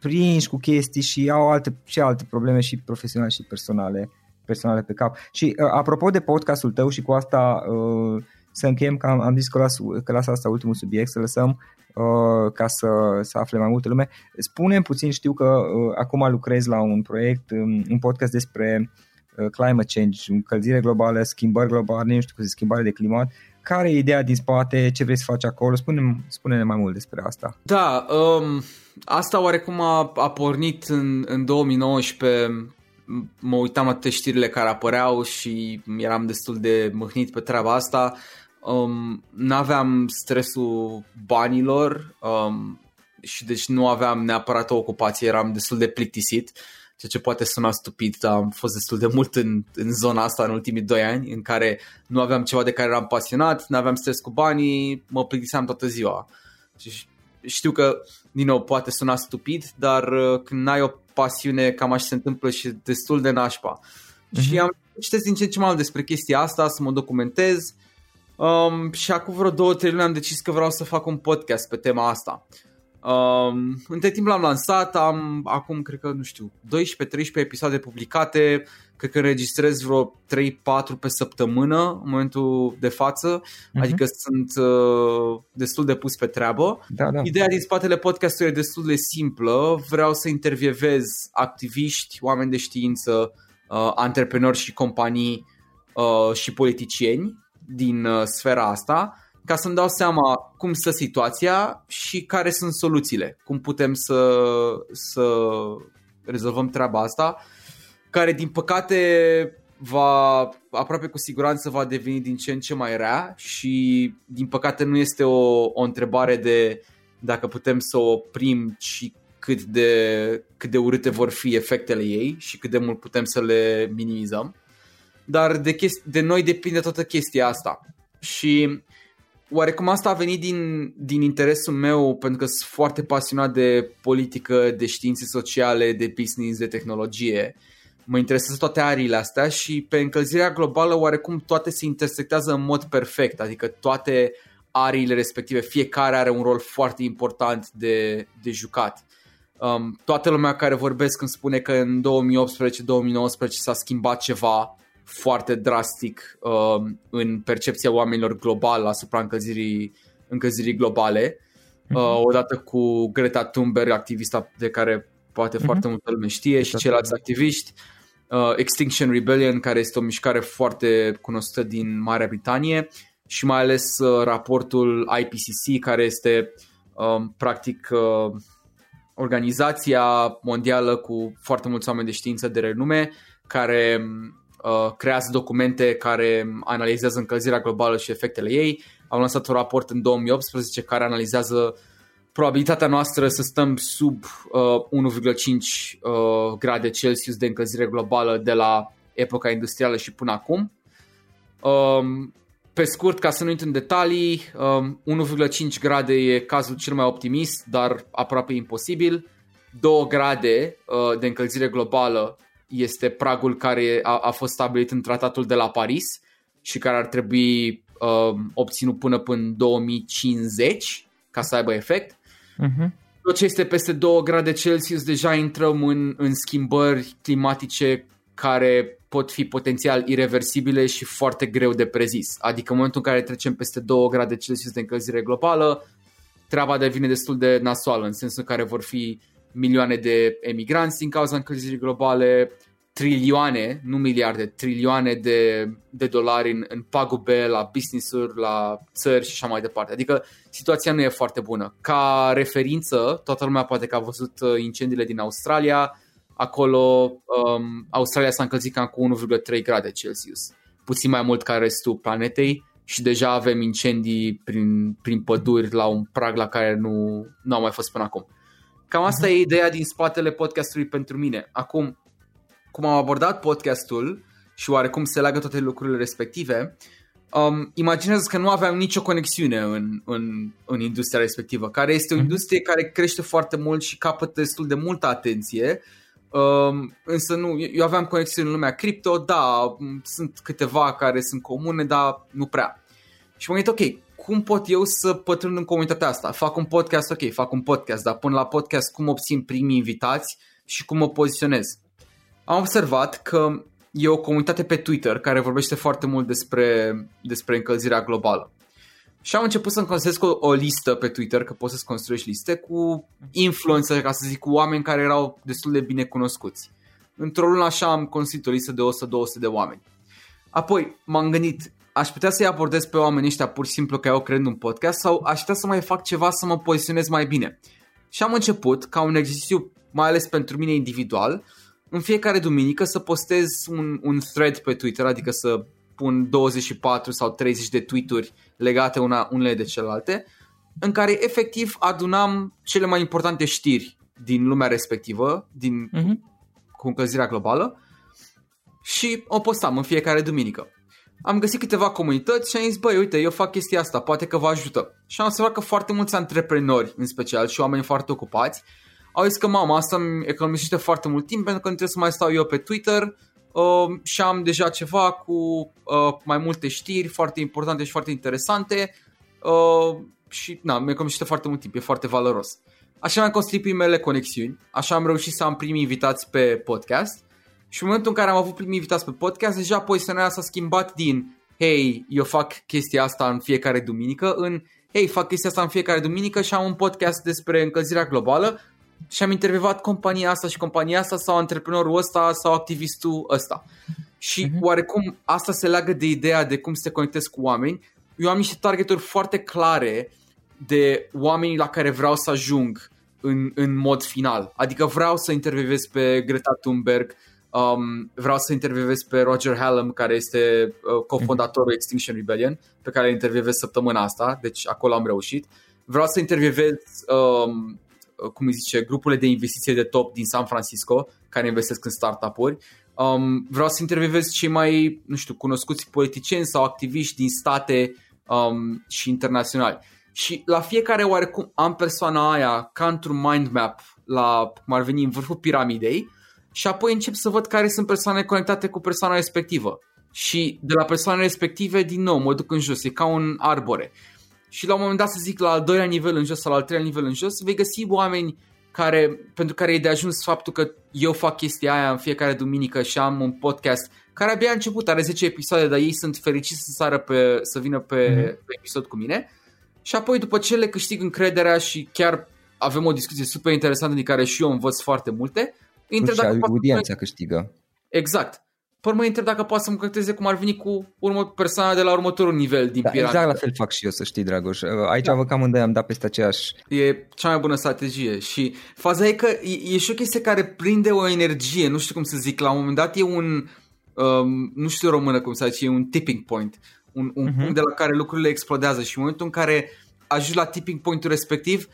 prinși cu chestii și au alte, și alte probleme și profesionale și personale personale pe cap. Și uh, apropo de podcastul tău și cu asta uh, să încheiem că am, am zis că las, că las asta ultimul subiect, să lăsăm uh, ca să, să afle mai multe lume. spune puțin, știu că uh, acum lucrezi la un proiect, um, un podcast despre uh, climate change, încălzire globală, schimbări globale, nu știu cum schimbare de climat. Care e ideea din spate? Ce vrei să faci acolo? Spune-ne, spune mai mult despre asta. Da, um, asta oarecum a, a pornit în, în 2019 mă uitam la știrile care apăreau și eram destul de mâhnit pe treaba asta. Um, n-aveam stresul banilor um, și deci nu aveam neapărat o ocupație, eram destul de plictisit, ceea ce poate suna stupid, dar am fost destul de mult în, în zona asta în ultimii doi ani, în care nu aveam ceva de care eram pasionat, nu aveam stres cu banii, mă plictiseam toată ziua. Și știu că, din nou, poate suna stupid, dar uh, când n-ai o pasiune, cam așa se întâmplă și destul de nașpa. Uh-huh. Și am citesc din ce în ce mai mult despre chestia asta, să mă documentez um, și acum vreo două, trei luni am decis că vreau să fac un podcast pe tema asta. Um, între timp l-am lansat, am acum cred că, nu știu, 12-13 episoade publicate, cred că înregistrez vreo 3-4 pe săptămână în momentul de față, uh-huh. adică sunt uh, destul de pus pe treabă. Da, da. Ideea din spatele podcastului e destul de simplă, vreau să intervievez activiști, oameni de știință, uh, antreprenori și companii uh, și politicieni din uh, sfera asta ca să-mi dau seama cum stă situația și care sunt soluțiile, cum putem să, să rezolvăm treaba asta, care din păcate va aproape cu siguranță va deveni din ce în ce mai rea și din păcate nu este o, o întrebare de dacă putem să o oprim, ci cât de, cât de urâte vor fi efectele ei și cât de mult putem să le minimizăm. Dar de, chesti- de noi depinde toată chestia asta. Și oarecum asta a venit din, din interesul meu pentru că sunt foarte pasionat de politică, de științe sociale, de business, de tehnologie. Mă interesează toate ariile astea și pe încălzirea globală oarecum toate se intersectează în mod perfect, adică toate ariile respective, fiecare are un rol foarte important de, de jucat. Um, toată lumea care vorbesc îmi spune că în 2018-2019 s-a schimbat ceva foarte drastic uh, în percepția oamenilor global asupra încălzirii, încălzirii globale. Uh, odată cu Greta Thunberg, activista de care poate uh-huh. foarte multă lume știe și ceilalți activiști. Uh, Extinction Rebellion, care este o mișcare foarte cunoscută din Marea Britanie și mai ales uh, raportul IPCC, care este uh, practic uh, organizația mondială cu foarte mulți oameni de știință de renume care uh, creează documente care analizează încălzirea globală și efectele ei. Au lansat un raport în 2018 care analizează probabilitatea noastră să stăm sub uh, 1,5 uh, grade Celsius de încălzire globală de la epoca industrială și până acum. Um, pe scurt, ca să nu intru în detalii, um, 1,5 grade e cazul cel mai optimist, dar aproape imposibil. 2 grade uh, de încălzire globală este pragul care a, a fost stabilit în tratatul de la Paris și care ar trebui uh, obținut până până 2050 ca să aibă efect. Uh-huh. Tot ce este peste 2 grade Celsius deja intrăm în, în schimbări climatice care pot fi potențial irreversibile și foarte greu de prezis. Adică în momentul în care trecem peste 2 grade Celsius de încălzire globală, treaba devine destul de nasoală, în sensul în care vor fi milioane de emigranți din cauza încălzirii globale, trilioane, nu miliarde, trilioane de, de dolari în, în pagube la business-uri, la țări și așa mai departe. Adică situația nu e foarte bună. Ca referință, toată lumea poate că a văzut uh, incendiile din Australia, acolo um, Australia s-a încălzit cam cu 1,3 grade Celsius, puțin mai mult ca restul planetei și deja avem incendii prin, prin păduri la un prag la care nu, nu au mai fost până acum. Cam asta e ideea din spatele podcastului pentru mine. Acum, cum am abordat podcastul și oarecum se leagă toate lucrurile respective, um, imaginează că nu aveam nicio conexiune în, în, în industria respectivă, care este o mhm. industrie care crește foarte mult și capătă destul de multă atenție, um, însă nu, eu aveam conexiuni în lumea cripto, da, sunt câteva care sunt comune, dar nu prea. Și m-am gândit, ok, cum pot eu să pătrund în comunitatea asta? Fac un podcast, ok, fac un podcast, dar până la podcast cum obțin primii invitați și cum mă poziționez? am observat că e o comunitate pe Twitter care vorbește foarte mult despre, despre încălzirea globală. Și am început să-mi construiesc o, o listă pe Twitter, că poți să-ți construiești liste, cu influencer, ca să zic, cu oameni care erau destul de bine cunoscuți. Într-o lună așa am construit o listă de 100-200 de oameni. Apoi m-am gândit, aș putea să-i abordez pe oamenii ăștia pur și simplu că eu cred un podcast sau aș putea să mai fac ceva să mă poziționez mai bine. Și am început, ca un exercițiu mai ales pentru mine individual, în fiecare duminică să postez un, un thread pe Twitter, adică să pun 24 sau 30 de tweet-uri legate una, unele de celelalte, în care efectiv adunam cele mai importante știri din lumea respectivă, din uh-huh. cu încălzirea globală și o postam în fiecare duminică. Am găsit câteva comunități și am zis, băi, uite, eu fac chestia asta, poate că vă ajută. Și am observat că foarte mulți antreprenori, în special, și oameni foarte ocupați, au zis că mama asta îmi economisește foarte mult timp pentru că nu trebuie să mai stau eu pe Twitter uh, și am deja ceva cu uh, mai multe știri foarte importante și foarte interesante uh, și na, mi economisește foarte mult timp, e foarte valoros. Așa mi-am construit primele conexiuni, așa am reușit să am primii invitați pe podcast și în momentul în care am avut primii invitați pe podcast, deja poziționarea s-a schimbat din hei, eu fac chestia asta în fiecare duminică, în hei, fac chestia asta în fiecare duminică și am un podcast despre încălzirea globală și am intervievat compania asta și compania asta sau antreprenorul ăsta sau activistul ăsta. Și uh-huh. oarecum asta se leagă de ideea de cum să te conectezi cu oameni. Eu am niște targeturi foarte clare de oamenii la care vreau să ajung în, în mod final. Adică vreau să intervievez pe Greta Thunberg, um, vreau să intervievez pe Roger Hallam, care este uh, cofondatorul Extinction Rebellion, pe care îl intervievez săptămâna asta, deci acolo am reușit. Vreau să intervievez um, uh, cum îi zice, grupurile de investiție de top din San Francisco care investesc în startup-uri. Um, vreau să intervievez cei mai, nu știu, cunoscuți politicieni sau activiști din state um, și internaționali. Și la fiecare oarecum am persoana aia ca într-un mind map la cum ar veni în vârful piramidei și apoi încep să văd care sunt persoane conectate cu persoana respectivă. Și de la persoanele respective, din nou, mă duc în jos, e ca un arbore. Și la un moment dat, să zic, la al doilea nivel în jos sau la al treilea nivel în jos, vei găsi oameni care, pentru care e de ajuns faptul că eu fac chestia aia în fiecare duminică și am un podcast care abia a început, are 10 episoade, dar ei sunt fericiți să sară pe, să vină pe, mm-hmm. pe episod cu mine. Și apoi după ce le câștig încrederea și chiar avem o discuție super interesantă din care și eu învăț foarte multe, întreb dacă audiența câștigă. Exact. Păi mă întreb dacă poate să-mi conteze cum ar veni cu urmă, persoana de la următorul nivel din da, piramidă. Exact la fel fac și eu, să știi, Dragoș. Aici da. vă cam unde am dat peste aceeași... E cea mai bună strategie și faza e că e, e și o chestie care prinde o energie, nu știu cum să zic, la un moment dat e un, um, nu știu română cum să zice, e un tipping point, un, un uh-huh. punct de la care lucrurile explodează și în momentul în care ajungi la tipping point-ul respectiv,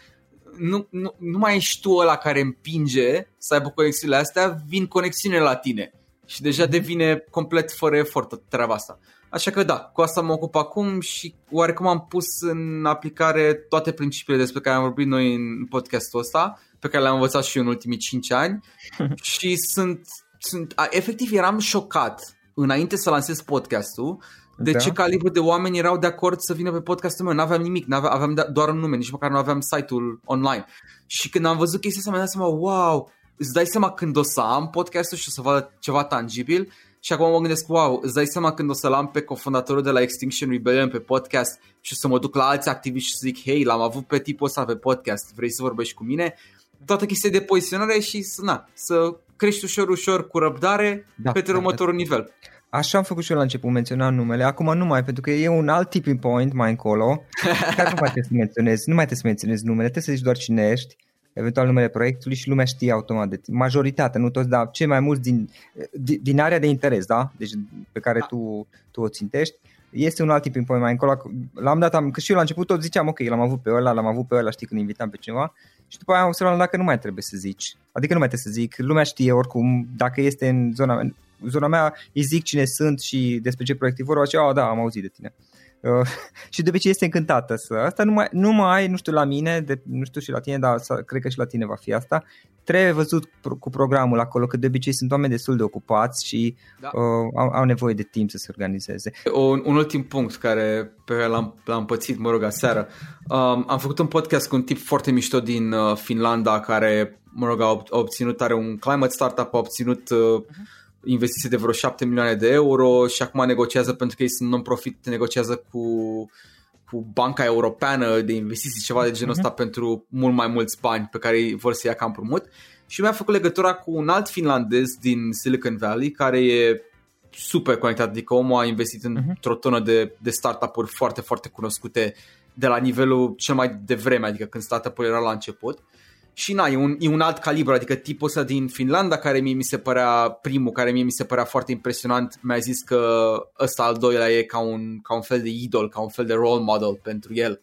nu, nu, nu mai ești tu ăla care împinge să aibă conexiunile astea, vin conexiunile la tine și deja mhm. devine complet fără efort treaba asta. Așa că da, cu asta mă ocup acum și oarecum am pus în aplicare toate principiile despre care am vorbit noi în podcastul ăsta, pe care le-am învățat și eu în ultimii 5 ani și sunt, sunt a, efectiv eram șocat înainte să lansez podcastul de da. ce calibru de oameni erau de acord să vină pe podcastul meu. N-aveam nimic, n-aveam, aveam doar un nume, nici măcar nu aveam site-ul online. Și când am văzut chestia asta, mi-am dat seama, wow, îți dai seama când o să am podcastul și o să văd ceva tangibil și acum mă gândesc, wow, îți dai seama când o să-l am pe cofondatorul de la Extinction Rebellion pe podcast și o să mă duc la alți activiști și să zic, hei, l-am avut pe tipul ăsta pe podcast, vrei să vorbești cu mine? Toată chestia de poziționare și să, na, să crești ușor, ușor cu răbdare da, pe da, următorul da. nivel. Așa am făcut și eu la început, menționam numele, acum nu mai, pentru că e un alt tipping point mai încolo, care nu mai trebuie să menționezi, nu mai trebuie să menționezi numele, trebuie să zici doar cine ești eventual numele proiectului și lumea știe automat de tine. Majoritatea, nu toți, dar cei mai mulți din, din area de interes, da? Deci pe care tu, tu o țintești. Este un alt tip point mai încolo. L-am dat, am, că și eu la început tot ziceam, ok, l-am avut pe ăla, l-am avut pe ăla, știi, când invitam pe cineva. Și după aia am observat dacă nu mai trebuie să zici. Adică nu mai trebuie să zic, lumea știe oricum, dacă este în zona, zona mea, îi zic cine sunt și despre ce proiect e vorba și, oh, da, am auzit de tine. Uh, și de obicei este încântată să asta nu mai, nu mai nu știu la mine, de, nu știu și la tine, dar să, cred că și la tine va fi asta. Trebuie văzut cu programul acolo că de obicei sunt oameni destul de ocupați și da. uh, au, au nevoie de timp să se organizeze. Un, un ultim punct care pe care l-am, l-am pățit, mă rog, aseară. Um, am făcut un podcast cu un tip foarte mișto din uh, Finlanda care, mă rog, a, a obținut, are un climate startup, a obținut uh, uh-huh investiție de vreo 7 milioane de euro și acum negociază pentru că ei sunt non-profit, negociază cu, cu Banca Europeană de Investiții, ceva de genul ăsta uh-huh. pentru mult mai mulți bani pe care vor să ia ca împrumut. Și mi-a făcut legătura cu un alt finlandez din Silicon Valley care e super conectat, adică omul a investit uh-huh. într-o tonă de, de startup-uri foarte, foarte cunoscute de la nivelul cel mai devreme, adică când startup-ul era la început. Uh, și na, e un, e un alt calibru, adică tipul ăsta din Finlanda care mie mi se părea primul, care mie mi se părea foarte impresionant, mi-a zis că ăsta al doilea e ca un, ca un fel de idol, ca un fel de role model pentru el.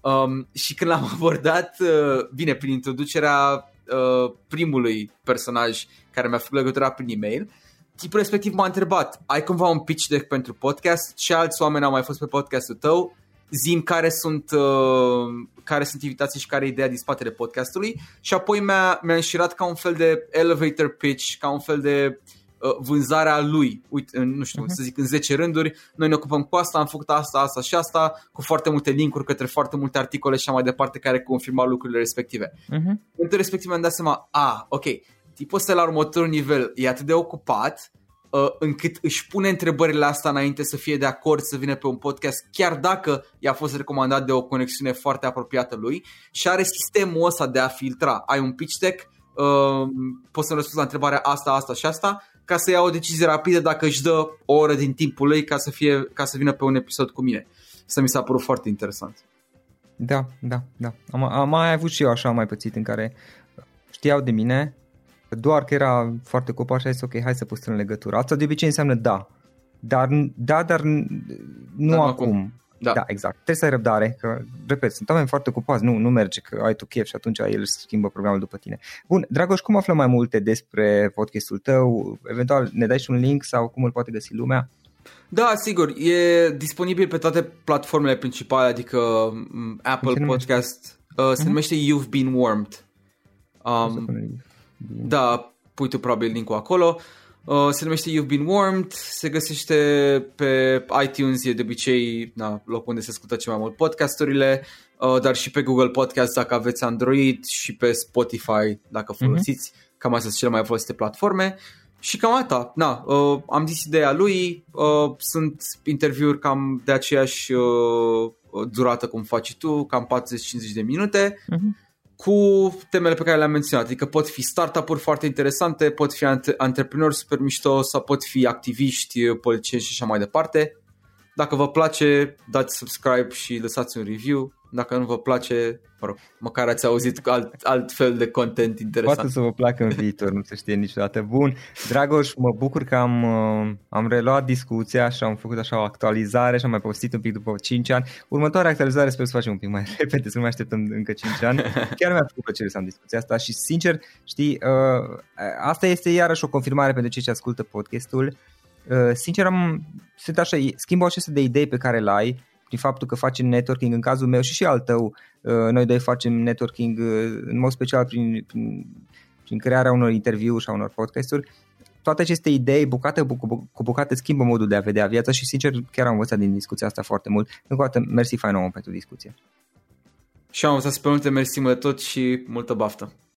Um, și când l-am abordat, uh, bine, prin introducerea uh, primului personaj care mi-a făcut legătura prin e-mail, tipul respectiv m-a întrebat, ai cumva un pitch deck pentru podcast? Ce alți oameni au mai fost pe podcastul tău? Zim care sunt, uh, care sunt invitații și care e ideea din spatele podcastului și apoi mi-a, mi-a înșirat ca un fel de elevator pitch, ca un fel de uh, vânzarea lui. Uite, nu știu, uh-huh. să zic, în 10 rânduri, noi ne ocupăm cu asta, am făcut asta, asta și asta, cu foarte multe linkuri către foarte multe articole și așa mai departe care confirma lucrurile respective. Uh-huh. În respectiv mi-am dat seama, a, ok, tipul ăsta la următorul nivel e atât de ocupat uh, încât își pune întrebările astea înainte să fie de acord să vină pe un podcast, chiar dacă i-a fost recomandat de o conexiune foarte apropiată lui și are sistemul ăsta de a filtra. Ai un pitch deck, uh, poți să răspunzi la întrebarea asta, asta și asta, ca să ia o decizie rapidă dacă își dă o oră din timpul lui ca să, fie, ca să vină pe un episod cu mine. Să mi s-a părut foarte interesant. Da, da, da. Am, am mai avut și eu așa mai pățit în care știau de mine, doar că era foarte copaș și a zis ok, hai să păstrăm legătura. Asta de obicei înseamnă da. Dar, da, dar nu dar acum. acum. Da. da, exact. Trebuie să ai răbdare, că, repet, sunt oameni foarte ocupați, nu, nu merge că ai tu chef și atunci el schimbă programul după tine. Bun, Dragoș, cum aflăm mai multe despre podcastul tău? Eventual ne dai și un link sau cum îl poate găsi lumea? Da, sigur, e disponibil pe toate platformele principale, adică mm, Apple Podcast, uh, se uh-huh. numește You've Been Warmed. Um, da, pui tu probabil link-ul acolo. Uh, se numește You've Been Warmed, se găsește pe iTunes, e de obicei na, locul unde se ascultă cel mai mult podcasturile, uh, dar și pe Google Podcast dacă aveți Android și pe Spotify dacă mhm. folosiți, uh-huh. cam astea sunt cele mai folosite platforme. Și cam atâta, na, uh, am zis ideea lui, uh, sunt interviuri cam de aceeași uh, durată cum faci tu, cam 40-50 de minute. Uh-huh cu temele pe care le-am menționat. Adică pot fi startup-uri foarte interesante, pot fi antreprenori super mișto sau pot fi activiști, politicieni și așa mai departe. Dacă vă place, dați subscribe și lăsați un review. Dacă nu vă place, mă rog, măcar ați auzit alt, alt fel de content interesant. Poate să vă placă în viitor, nu se știe niciodată. Bun, Dragoș, mă bucur că am, uh, am reluat discuția și am făcut așa o actualizare și am mai postit un pic după 5 ani. Următoarea actualizare sper să facem un pic mai repede, să nu mai așteptăm încă 5 ani. Chiar mi-a făcut plăcere să am discuția asta și sincer, știi, uh, asta este iarăși o confirmare pentru cei ce ascultă podcastul. Uh, sincer, am, sunt așa, schimbă o de idei pe care le ai prin faptul că facem networking în cazul meu și și al tău, uh, noi doi facem networking uh, în mod special prin, prin, prin crearea unor interviuri și a unor podcasturi, toate aceste idei, bucate cu bucate, schimbă modul de a vedea viața și sincer chiar am învățat din discuția asta foarte mult. Încă o dată, mersi fain om pentru discuție. Și am învățat pe multe, mersi mult de tot și multă baftă.